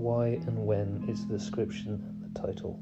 why and when is the description and the title.